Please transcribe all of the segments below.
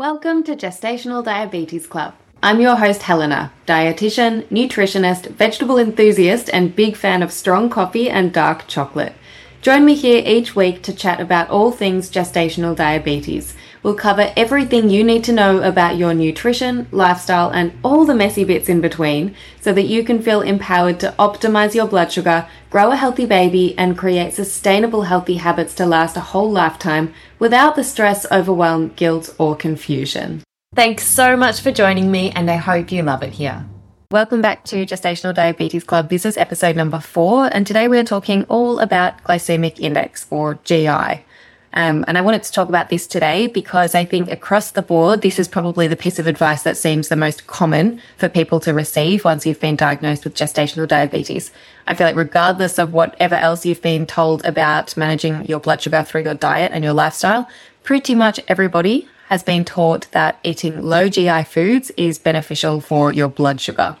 Welcome to Gestational Diabetes Club. I'm your host, Helena, dietitian, nutritionist, vegetable enthusiast, and big fan of strong coffee and dark chocolate. Join me here each week to chat about all things gestational diabetes. We'll cover everything you need to know about your nutrition, lifestyle, and all the messy bits in between so that you can feel empowered to optimize your blood sugar, grow a healthy baby, and create sustainable healthy habits to last a whole lifetime without the stress, overwhelm, guilt, or confusion. Thanks so much for joining me, and I hope you love it here. Welcome back to Gestational Diabetes Club. This is episode number four, and today we're talking all about glycemic index or GI. Um, and I wanted to talk about this today because I think across the board, this is probably the piece of advice that seems the most common for people to receive once you've been diagnosed with gestational diabetes. I feel like regardless of whatever else you've been told about managing your blood sugar through your diet and your lifestyle, pretty much everybody has been taught that eating low GI foods is beneficial for your blood sugar.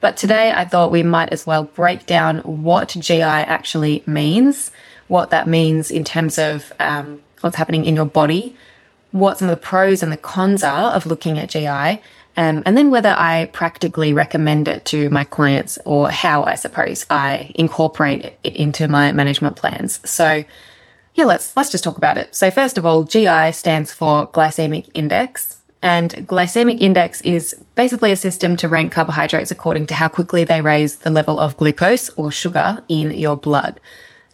But today I thought we might as well break down what GI actually means, what that means in terms of um, what's happening in your body, what some of the pros and the cons are of looking at GI, um, and then whether I practically recommend it to my clients or how I suppose I incorporate it into my management plans. So yeah, let's let's just talk about it. So first of all, GI stands for glycemic index, and glycemic index is basically a system to rank carbohydrates according to how quickly they raise the level of glucose or sugar in your blood.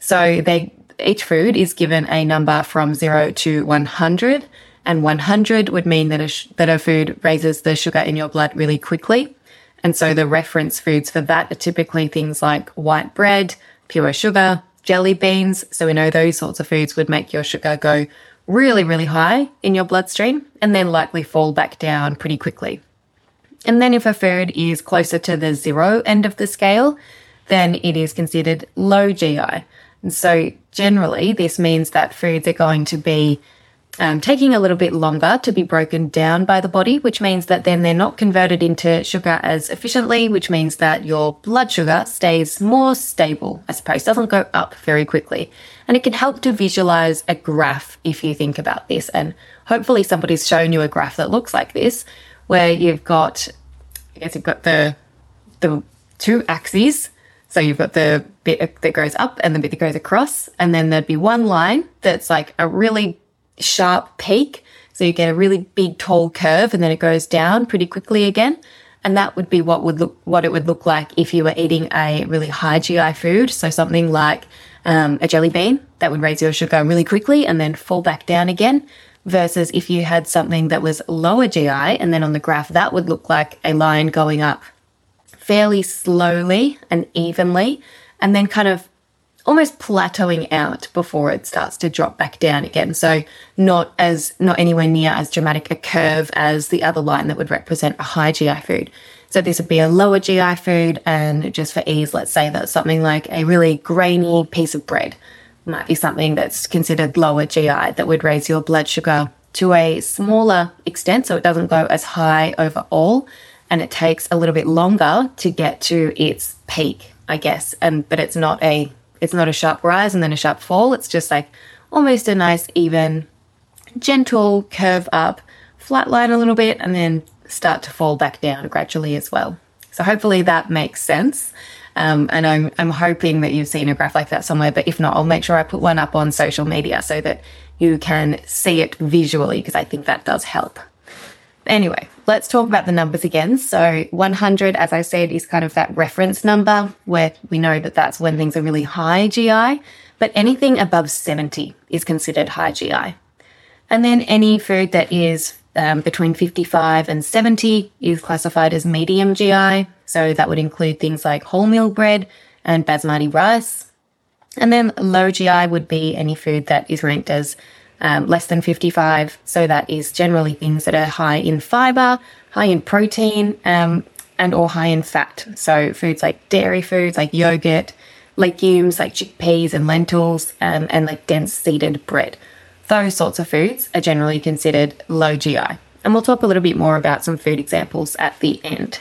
So they each food is given a number from 0 to 100, and 100 would mean that a sh- that a food raises the sugar in your blood really quickly. And so the reference foods for that are typically things like white bread, pure sugar, jelly beans. So we know those sorts of foods would make your sugar go really, really high in your bloodstream and then likely fall back down pretty quickly. And then if a food is closer to the zero end of the scale, then it is considered low GI. And so generally this means that foods are going to be um, taking a little bit longer to be broken down by the body, which means that then they're not converted into sugar as efficiently, which means that your blood sugar stays more stable, I suppose, doesn't go up very quickly. And it can help to visualize a graph if you think about this. And hopefully somebody's shown you a graph that looks like this, where you've got, I guess you've got the, the two axes. So you've got the bit that goes up and the bit that goes across. And then there'd be one line that's like a really sharp peak. So you get a really big tall curve and then it goes down pretty quickly again. And that would be what would look, what it would look like if you were eating a really high GI food. So something like um, a jelly bean that would raise your sugar really quickly and then fall back down again. Versus if you had something that was lower GI and then on the graph that would look like a line going up fairly slowly and evenly and then kind of almost plateauing out before it starts to drop back down again. So not as not anywhere near as dramatic a curve as the other line that would represent a high GI food. So this would be a lower GI food and just for ease, let's say that's something like a really grainy piece of bread. Might be something that's considered lower GI that would raise your blood sugar to a smaller extent so it doesn't go as high overall and it takes a little bit longer to get to its peak, I guess. And but it's not a it's not a sharp rise and then a sharp fall. It's just like almost a nice, even, gentle curve up, flat line a little bit, and then start to fall back down gradually as well. So hopefully that makes sense. Um, and I'm, I'm hoping that you've seen a graph like that somewhere, but if not, I'll make sure I put one up on social media so that you can see it visually because I think that does help. Anyway, let's talk about the numbers again. So 100, as I said, is kind of that reference number where we know that that's when things are really high GI, but anything above 70 is considered high GI. And then any food that is um, between 55 and 70 is classified as medium GI. So that would include things like wholemeal bread and basmati rice. And then low GI would be any food that is ranked as um, less than 55. So that is generally things that are high in fiber, high in protein, um, and or high in fat. So foods like dairy foods, like yogurt, legumes like chickpeas and lentils, um, and like dense seeded bread. Those sorts of foods are generally considered low GI. And we'll talk a little bit more about some food examples at the end.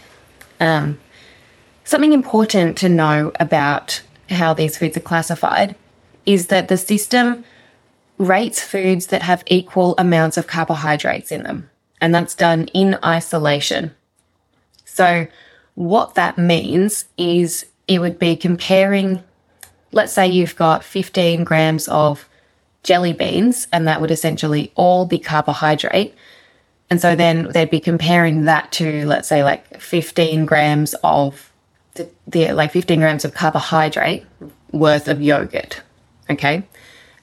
Um, something important to know about how these foods are classified is that the system rates foods that have equal amounts of carbohydrates in them. and that's done in isolation. So, what that means is it would be comparing, let's say you've got 15 grams of jelly beans, and that would essentially all be carbohydrate. And so then they'd be comparing that to, let's say, like 15 grams of the, the like 15 grams of carbohydrate worth of yogurt. Okay.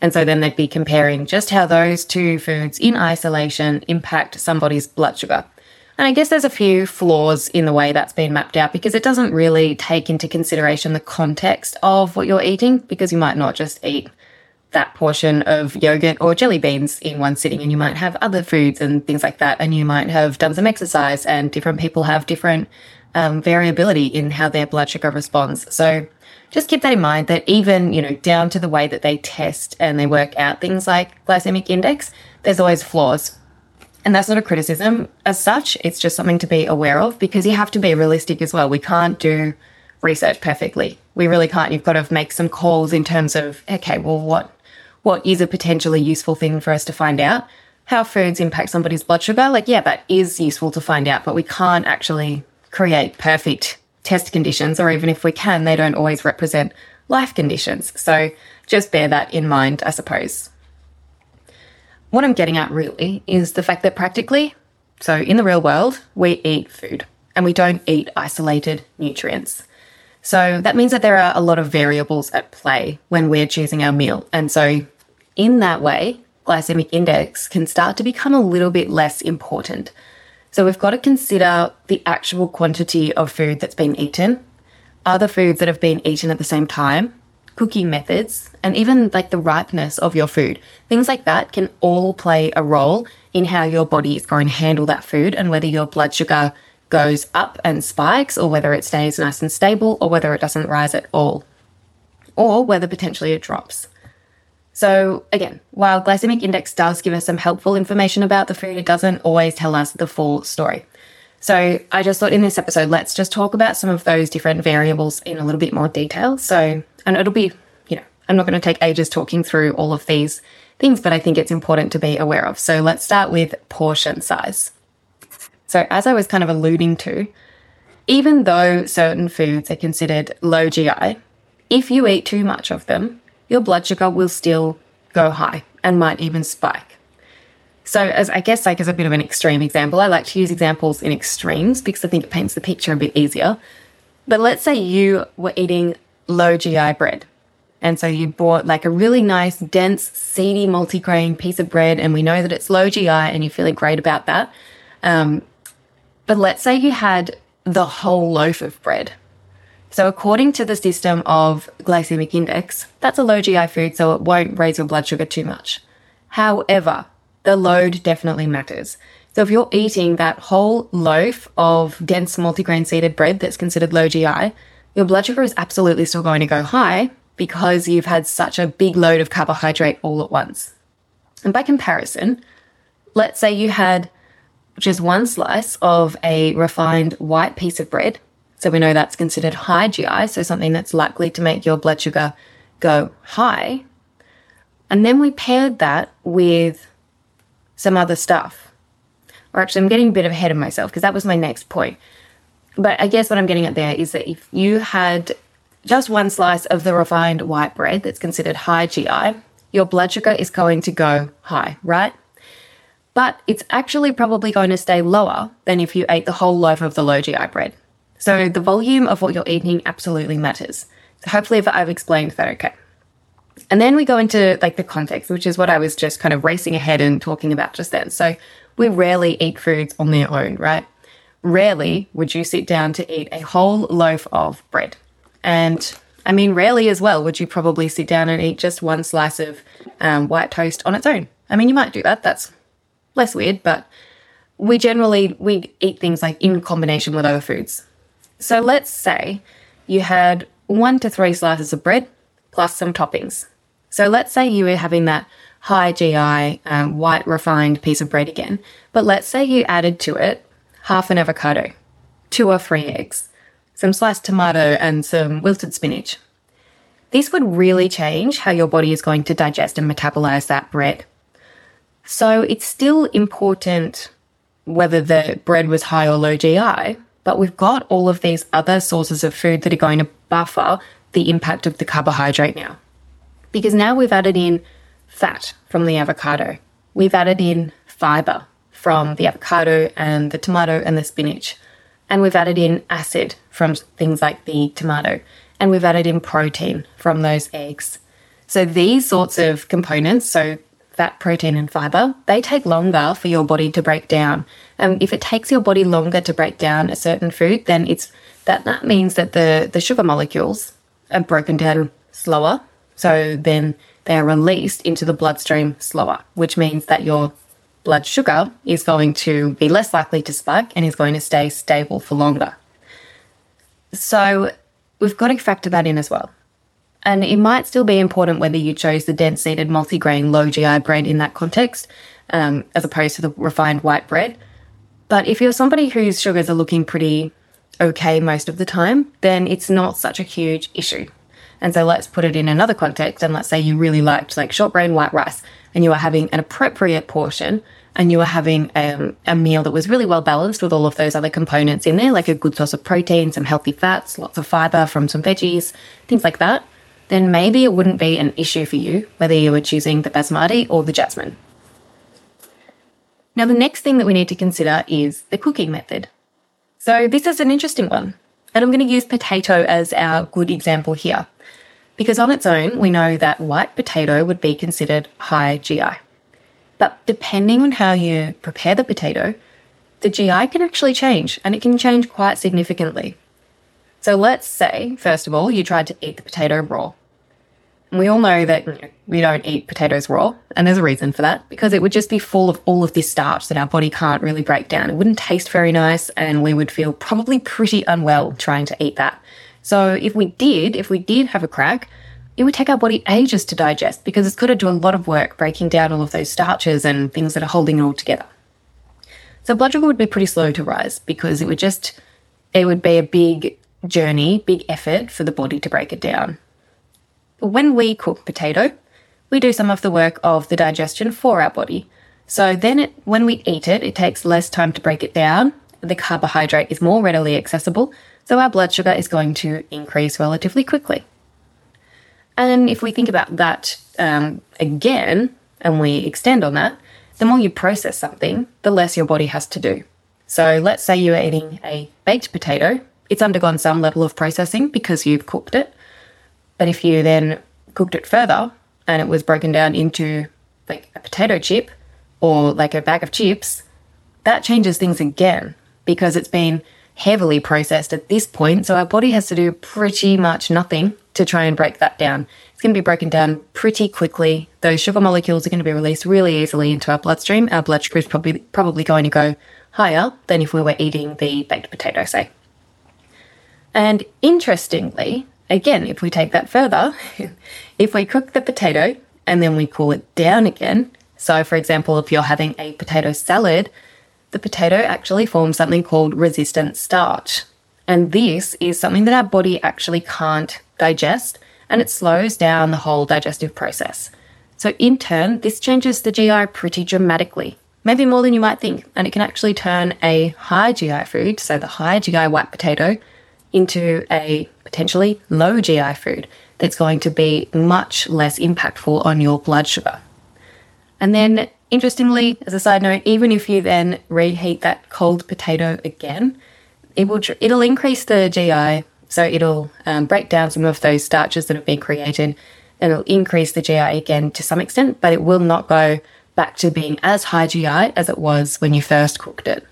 And so then they'd be comparing just how those two foods in isolation impact somebody's blood sugar. And I guess there's a few flaws in the way that's been mapped out because it doesn't really take into consideration the context of what you're eating because you might not just eat that portion of yogurt or jelly beans in one sitting and you might have other foods and things like that and you might have done some exercise and different people have different um, variability in how their blood sugar responds so just keep that in mind that even you know down to the way that they test and they work out things like glycemic index there's always flaws. And that's not a criticism as such. It's just something to be aware of because you have to be realistic as well. We can't do research perfectly. We really can't. You've got to make some calls in terms of okay well what what is a potentially useful thing for us to find out. How foods impact somebody's blood sugar, like, yeah, that is useful to find out, but we can't actually create perfect test conditions, or even if we can, they don't always represent life conditions. So just bear that in mind, I suppose. What I'm getting at really is the fact that practically, so in the real world, we eat food and we don't eat isolated nutrients. So that means that there are a lot of variables at play when we're choosing our meal. And so, in that way, glycemic index can start to become a little bit less important. So, we've got to consider the actual quantity of food that's been eaten, other foods that have been eaten at the same time, cooking methods, and even like the ripeness of your food. Things like that can all play a role in how your body is going to handle that food and whether your blood sugar goes up and spikes, or whether it stays nice and stable, or whether it doesn't rise at all, or whether potentially it drops. So, again, while glycemic index does give us some helpful information about the food, it doesn't always tell us the full story. So, I just thought in this episode, let's just talk about some of those different variables in a little bit more detail. So, and it'll be, you know, I'm not going to take ages talking through all of these things, but I think it's important to be aware of. So, let's start with portion size. So, as I was kind of alluding to, even though certain foods are considered low GI, if you eat too much of them, your blood sugar will still go high and might even spike. So, as I guess, like as a bit of an extreme example, I like to use examples in extremes because I think it paints the picture a bit easier. But let's say you were eating low GI bread. And so you bought like a really nice, dense, seedy multigrain piece of bread, and we know that it's low GI and you're feeling great about that. Um, but let's say you had the whole loaf of bread. So, according to the system of glycemic index, that's a low GI food, so it won't raise your blood sugar too much. However, the load definitely matters. So, if you're eating that whole loaf of dense multigrain seeded bread that's considered low GI, your blood sugar is absolutely still going to go high because you've had such a big load of carbohydrate all at once. And by comparison, let's say you had just one slice of a refined white piece of bread. So we know that's considered high GI, so something that's likely to make your blood sugar go high. And then we paired that with some other stuff. Or actually, I'm getting a bit ahead of myself because that was my next point. But I guess what I'm getting at there is that if you had just one slice of the refined white bread that's considered high GI, your blood sugar is going to go high, right? but it's actually probably going to stay lower than if you ate the whole loaf of the low GI bread. So the volume of what you're eating absolutely matters. So hopefully I've explained that okay. And then we go into like the context, which is what I was just kind of racing ahead and talking about just then. So we rarely eat foods on their own, right? Rarely would you sit down to eat a whole loaf of bread. And I mean, rarely as well would you probably sit down and eat just one slice of um, white toast on its own. I mean, you might do that. That's less weird, but we generally we eat things like in combination with other foods. So let's say you had one to three slices of bread plus some toppings. So let's say you were having that high GI um, white refined piece of bread again, but let's say you added to it half an avocado, two or three eggs, some sliced tomato, and some wilted spinach. This would really change how your body is going to digest and metabolize that bread. So it's still important whether the bread was high or low GI, but we've got all of these other sources of food that are going to buffer the impact of the carbohydrate now. Because now we've added in fat from the avocado, we've added in fiber from the avocado and the tomato and the spinach, and we've added in acid from things like the tomato, and we've added in protein from those eggs. So these sorts of components, so fat, protein, and fiber, they take longer for your body to break down. And if it takes your body longer to break down a certain food, then it's that that means that the, the sugar molecules are broken down slower. So then they are released into the bloodstream slower, which means that your blood sugar is going to be less likely to spike and is going to stay stable for longer. So we've got to factor that in as well. And it might still be important whether you chose the dense seeded multigrain low GI bread in that context, um, as opposed to the refined white bread. But if you're somebody whose sugars are looking pretty okay most of the time, then it's not such a huge issue. And so let's put it in another context. And let's say you really liked like shortbread white rice and you are having an appropriate portion and you are having um, a meal that was really well balanced with all of those other components in there, like a good source of protein, some healthy fats, lots of fiber from some veggies, things like that then maybe it wouldn't be an issue for you whether you were choosing the basmati or the jasmine. Now, the next thing that we need to consider is the cooking method. So, this is an interesting one, and I'm going to use potato as our good example here. Because on its own, we know that white potato would be considered high GI. But depending on how you prepare the potato, the GI can actually change, and it can change quite significantly. So let's say, first of all, you tried to eat the potato raw. And We all know that we don't eat potatoes raw, and there's a reason for that because it would just be full of all of this starch that our body can't really break down. It wouldn't taste very nice, and we would feel probably pretty unwell trying to eat that. So, if we did, if we did have a crack, it would take our body ages to digest because it's got to do a lot of work breaking down all of those starches and things that are holding it all together. So, blood sugar would be pretty slow to rise because it would just, it would be a big journey, big effort for the body to break it down. When we cook potato, we do some of the work of the digestion for our body. So then it, when we eat it, it takes less time to break it down. The carbohydrate is more readily accessible, so our blood sugar is going to increase relatively quickly. And if we think about that um, again, and we extend on that, the more you process something, the less your body has to do. So let's say you are eating a baked potato it's undergone some level of processing because you've cooked it. But if you then cooked it further and it was broken down into like a potato chip or like a bag of chips, that changes things again because it's been heavily processed at this point. So our body has to do pretty much nothing to try and break that down. It's going to be broken down pretty quickly. Those sugar molecules are going to be released really easily into our bloodstream. Our blood sugar is probably probably going to go higher than if we were eating the baked potato, say. And interestingly, again, if we take that further, if we cook the potato and then we cool it down again, so for example, if you're having a potato salad, the potato actually forms something called resistant starch. And this is something that our body actually can't digest and it slows down the whole digestive process. So, in turn, this changes the GI pretty dramatically, maybe more than you might think. And it can actually turn a high GI food, so the high GI white potato, into a potentially low GI food that's going to be much less impactful on your blood sugar. And then, interestingly, as a side note, even if you then reheat that cold potato again, it will it'll increase the GI, so it'll um, break down some of those starches that have been created, and it'll increase the GI again to some extent, but it will not go back to being as high GI as it was when you first cooked it.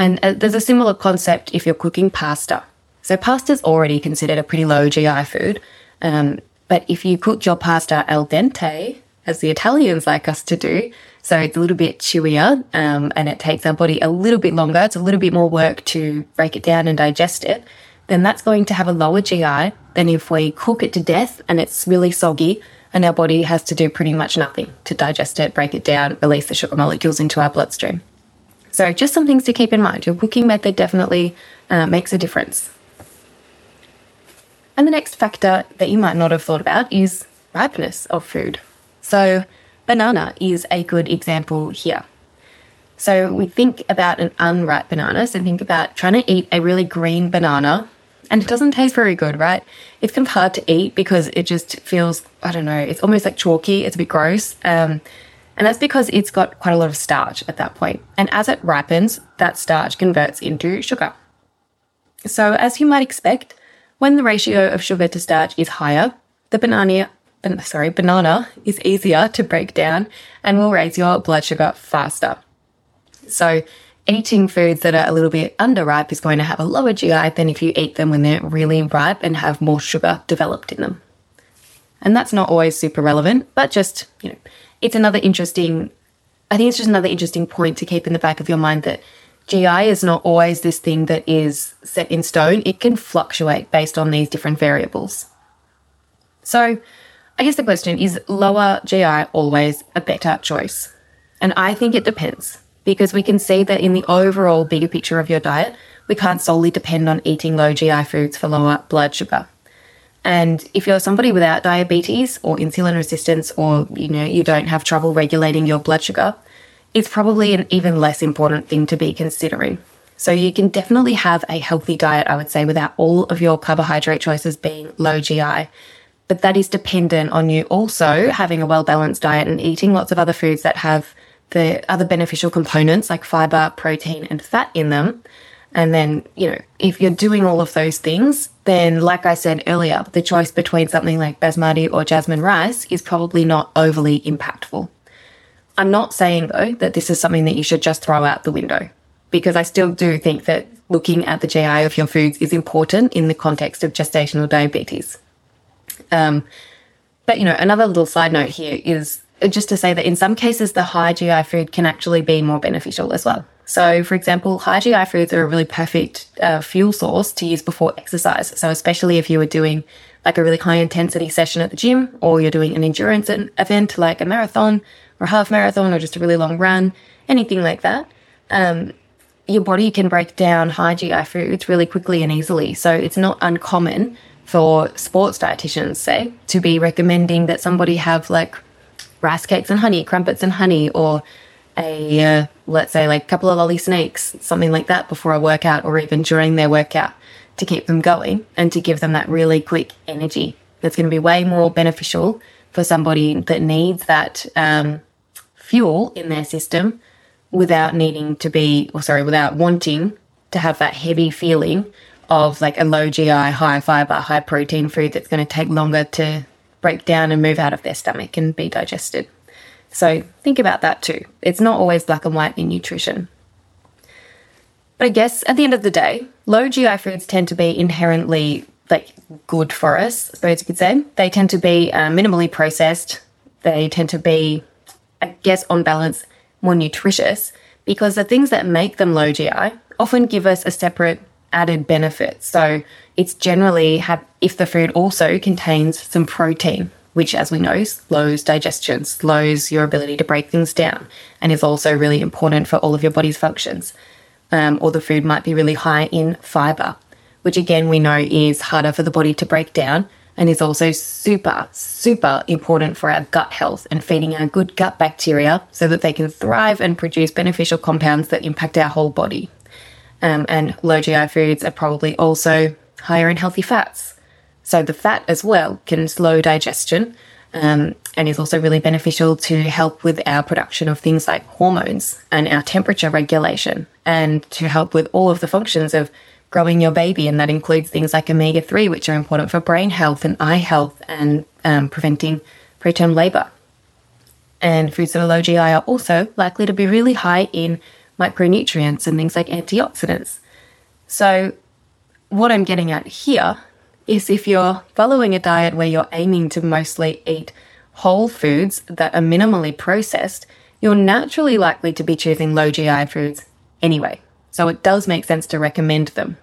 And uh, there's a similar concept if you're cooking pasta. So pasta is already considered a pretty low GI food. Um, but if you cook your pasta al dente, as the Italians like us to do, so it's a little bit chewier um, and it takes our body a little bit longer, it's a little bit more work to break it down and digest it, then that's going to have a lower GI than if we cook it to death and it's really soggy and our body has to do pretty much nothing to digest it, break it down, release the sugar molecules into our bloodstream. So, just some things to keep in mind. Your cooking method definitely uh, makes a difference. And the next factor that you might not have thought about is ripeness of food. So, banana is a good example here. So we think about an unripe banana. So think about trying to eat a really green banana and it doesn't taste very good, right? It's kind of hard to eat because it just feels, I don't know, it's almost like chalky. It's a bit gross. Um, and that's because it's got quite a lot of starch at that point. And as it ripens, that starch converts into sugar. So as you might expect, when the ratio of sugar to starch is higher, the banana, sorry, banana is easier to break down and will raise your blood sugar faster. So eating foods that are a little bit underripe is going to have a lower GI than if you eat them when they're really ripe and have more sugar developed in them. And that's not always super relevant, but just, you know, it's another interesting, I think it's just another interesting point to keep in the back of your mind that GI is not always this thing that is set in stone. It can fluctuate based on these different variables. So, I guess the question is lower GI always a better choice? And I think it depends because we can see that in the overall bigger picture of your diet, we can't solely depend on eating low GI foods for lower blood sugar. And if you're somebody without diabetes or insulin resistance or you know you don't have trouble regulating your blood sugar, it's probably an even less important thing to be considering. So you can definitely have a healthy diet, I would say, without all of your carbohydrate choices being low GI. But that is dependent on you also having a well balanced diet and eating lots of other foods that have the other beneficial components like fiber, protein, and fat in them. And then, you know, if you're doing all of those things, then like I said earlier, the choice between something like basmati or jasmine rice is probably not overly impactful. I'm not saying though that this is something that you should just throw out the window because I still do think that looking at the GI of your foods is important in the context of gestational diabetes. Um, but you know, another little side note here is just to say that in some cases, the high GI food can actually be more beneficial as well. So, for example, high GI foods are a really perfect uh, fuel source to use before exercise. So, especially if you were doing like a really high intensity session at the gym, or you're doing an endurance event like a marathon or half marathon, or just a really long run, anything like that. Um, your body can break down high GI foods really quickly and easily. So, it's not uncommon for sports dietitians, say, to be recommending that somebody have like rice cakes and honey, crumpets and honey, or a, uh, let's say, like a couple of lolly snakes, something like that before a workout or even during their workout to keep them going and to give them that really quick energy. That's going to be way more beneficial for somebody that needs that um, fuel in their system without needing to be, or sorry, without wanting to have that heavy feeling of like a low GI, high fiber, high protein food that's going to take longer to break down and move out of their stomach and be digested. So think about that too. It's not always black and white in nutrition. But I guess at the end of the day, low GI foods tend to be inherently like good for us, I suppose you could say. They tend to be uh, minimally processed. They tend to be, I guess, on balance, more nutritious because the things that make them low GI often give us a separate added benefit. So it's generally have if the food also contains some protein, which as we know slows digestion, slows your ability to break things down, and is also really important for all of your body's functions. Um, or the food might be really high in fiber, which again we know is harder for the body to break down and is also super, super important for our gut health and feeding our good gut bacteria so that they can thrive and produce beneficial compounds that impact our whole body. Um, and low GI foods are probably also higher in healthy fats. So the fat as well can slow digestion um, and is also really beneficial to help with our production of things like hormones and our temperature regulation and to help with all of the functions of growing your baby. And that includes things like omega 3, which are important for brain health and eye health and um, preventing preterm labor. And foods that are low GI are also likely to be really high in micronutrients and things like antioxidants. So, what I'm getting at here is if you're following a diet where you're aiming to mostly eat whole foods that are minimally processed, you're naturally likely to be choosing low GI foods anyway. So, it does make sense to recommend them.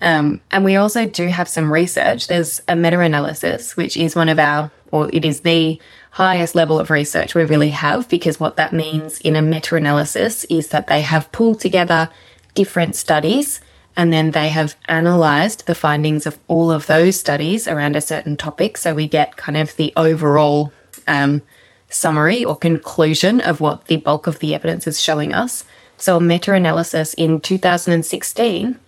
Um, and we also do have some research. There's a meta analysis, which is one of our, or it is the highest level of research we really have, because what that means in a meta analysis is that they have pulled together different studies and then they have analyzed the findings of all of those studies around a certain topic. So we get kind of the overall um, summary or conclusion of what the bulk of the evidence is showing us. So, a meta analysis in 2016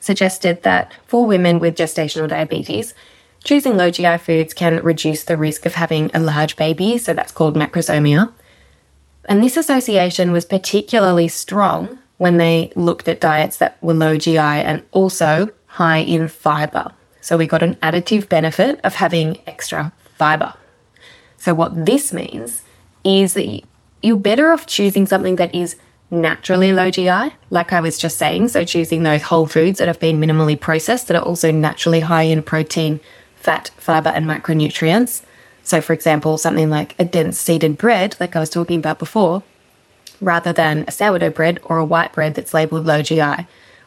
suggested that for women with gestational diabetes, choosing low GI foods can reduce the risk of having a large baby, so that's called macrosomia. And this association was particularly strong when they looked at diets that were low GI and also high in fiber. So we got an additive benefit of having extra fiber. So, what this means is that you're better off choosing something that is naturally low GI, like I was just saying. So, choosing those whole foods that have been minimally processed that are also naturally high in protein, fat, fiber, and macronutrients. So, for example, something like a dense seeded bread, like I was talking about before, rather than a sourdough bread or a white bread that's labeled low GI,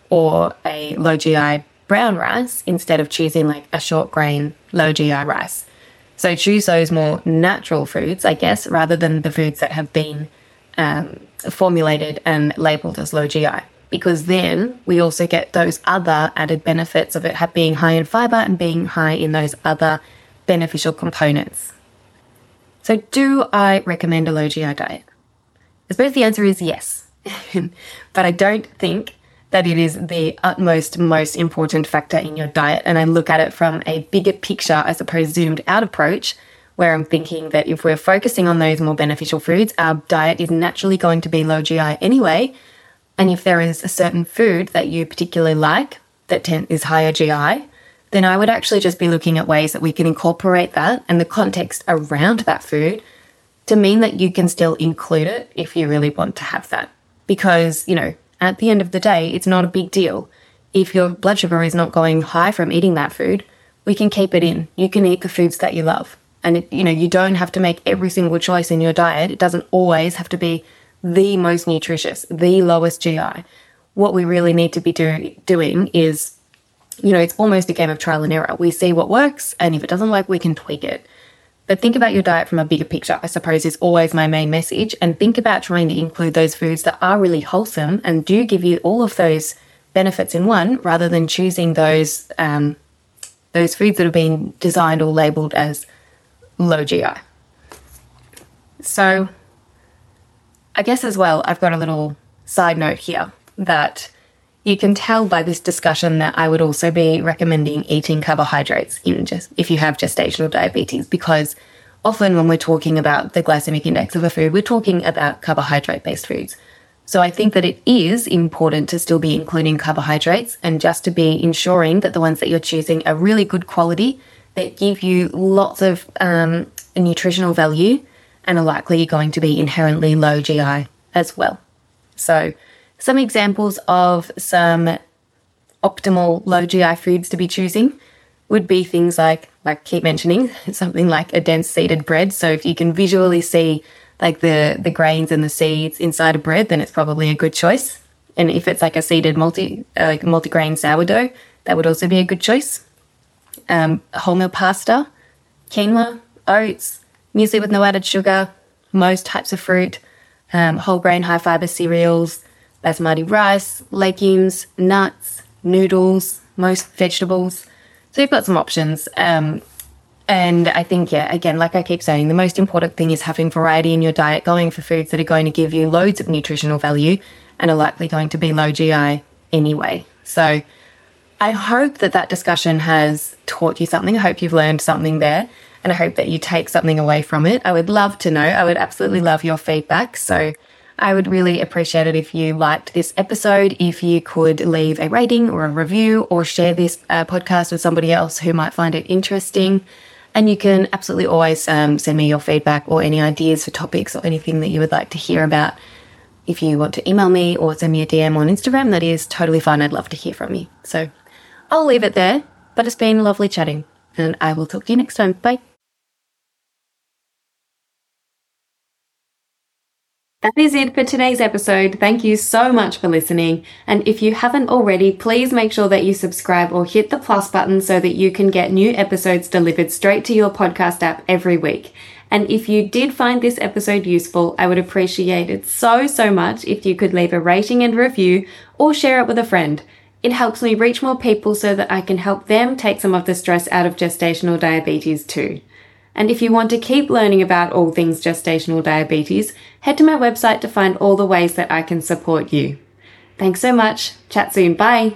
or a low GI brown rice instead of choosing like a short grain low GI rice. So, choose those more natural foods, I guess, rather than the foods that have been um, formulated and labeled as low GI. Because then we also get those other added benefits of it being high in fiber and being high in those other beneficial components. So, do I recommend a low GI diet? I suppose the answer is yes. but I don't think that it is the utmost, most important factor in your diet. And I look at it from a bigger picture, I suppose, zoomed out approach where I'm thinking that if we're focusing on those more beneficial foods, our diet is naturally going to be low GI anyway. And if there is a certain food that you particularly like that is higher GI, then I would actually just be looking at ways that we can incorporate that and the context around that food to mean that you can still include it if you really want to have that. Because, you know, at the end of the day, it's not a big deal. If your blood sugar is not going high from eating that food, we can keep it in. You can eat the foods that you love. And it, you know, you don't have to make every single choice in your diet. It doesn't always have to be the most nutritious, the lowest GI. What we really need to be do, doing is, you know, it's almost a game of trial and error. We see what works, and if it doesn't work, we can tweak it. But think about your diet from a bigger picture, I suppose, is always my main message. And think about trying to include those foods that are really wholesome and do give you all of those benefits in one rather than choosing those um, those foods that have been designed or labeled as low GI. So, I guess as well, I've got a little side note here that you can tell by this discussion that I would also be recommending eating carbohydrates in just if you have gestational diabetes because often when we're talking about the glycemic index of a food, we're talking about carbohydrate based foods. So I think that it is important to still be including carbohydrates and just to be ensuring that the ones that you're choosing are really good quality that give you lots of um, nutritional value and are likely going to be inherently low GI as well. So, some examples of some optimal low GI foods to be choosing would be things like, like keep mentioning, something like a dense seeded bread. So if you can visually see like the the grains and the seeds inside a bread, then it's probably a good choice. And if it's like a seeded multi uh, like multi-grain sourdough, that would also be a good choice um, wholemeal pasta, quinoa, oats, muesli with no added sugar, most types of fruit, um, whole grain, high fiber cereals, basmati rice, legumes, nuts, noodles, most vegetables. So you've got some options. Um, and I think, yeah, again, like I keep saying, the most important thing is having variety in your diet, going for foods that are going to give you loads of nutritional value and are likely going to be low GI anyway. So I hope that that discussion has taught you something. I hope you've learned something there and I hope that you take something away from it. I would love to know. I would absolutely love your feedback. So I would really appreciate it if you liked this episode, if you could leave a rating or a review or share this uh, podcast with somebody else who might find it interesting. And you can absolutely always um, send me your feedback or any ideas for topics or anything that you would like to hear about. If you want to email me or send me a DM on Instagram, that is totally fine. I'd love to hear from you. So I'll leave it there, but it's been lovely chatting, and I will talk to you next time. Bye. That is it for today's episode. Thank you so much for listening. And if you haven't already, please make sure that you subscribe or hit the plus button so that you can get new episodes delivered straight to your podcast app every week. And if you did find this episode useful, I would appreciate it so, so much if you could leave a rating and review or share it with a friend. It helps me reach more people so that I can help them take some of the stress out of gestational diabetes too. And if you want to keep learning about all things gestational diabetes, head to my website to find all the ways that I can support you. Thanks so much. Chat soon. Bye.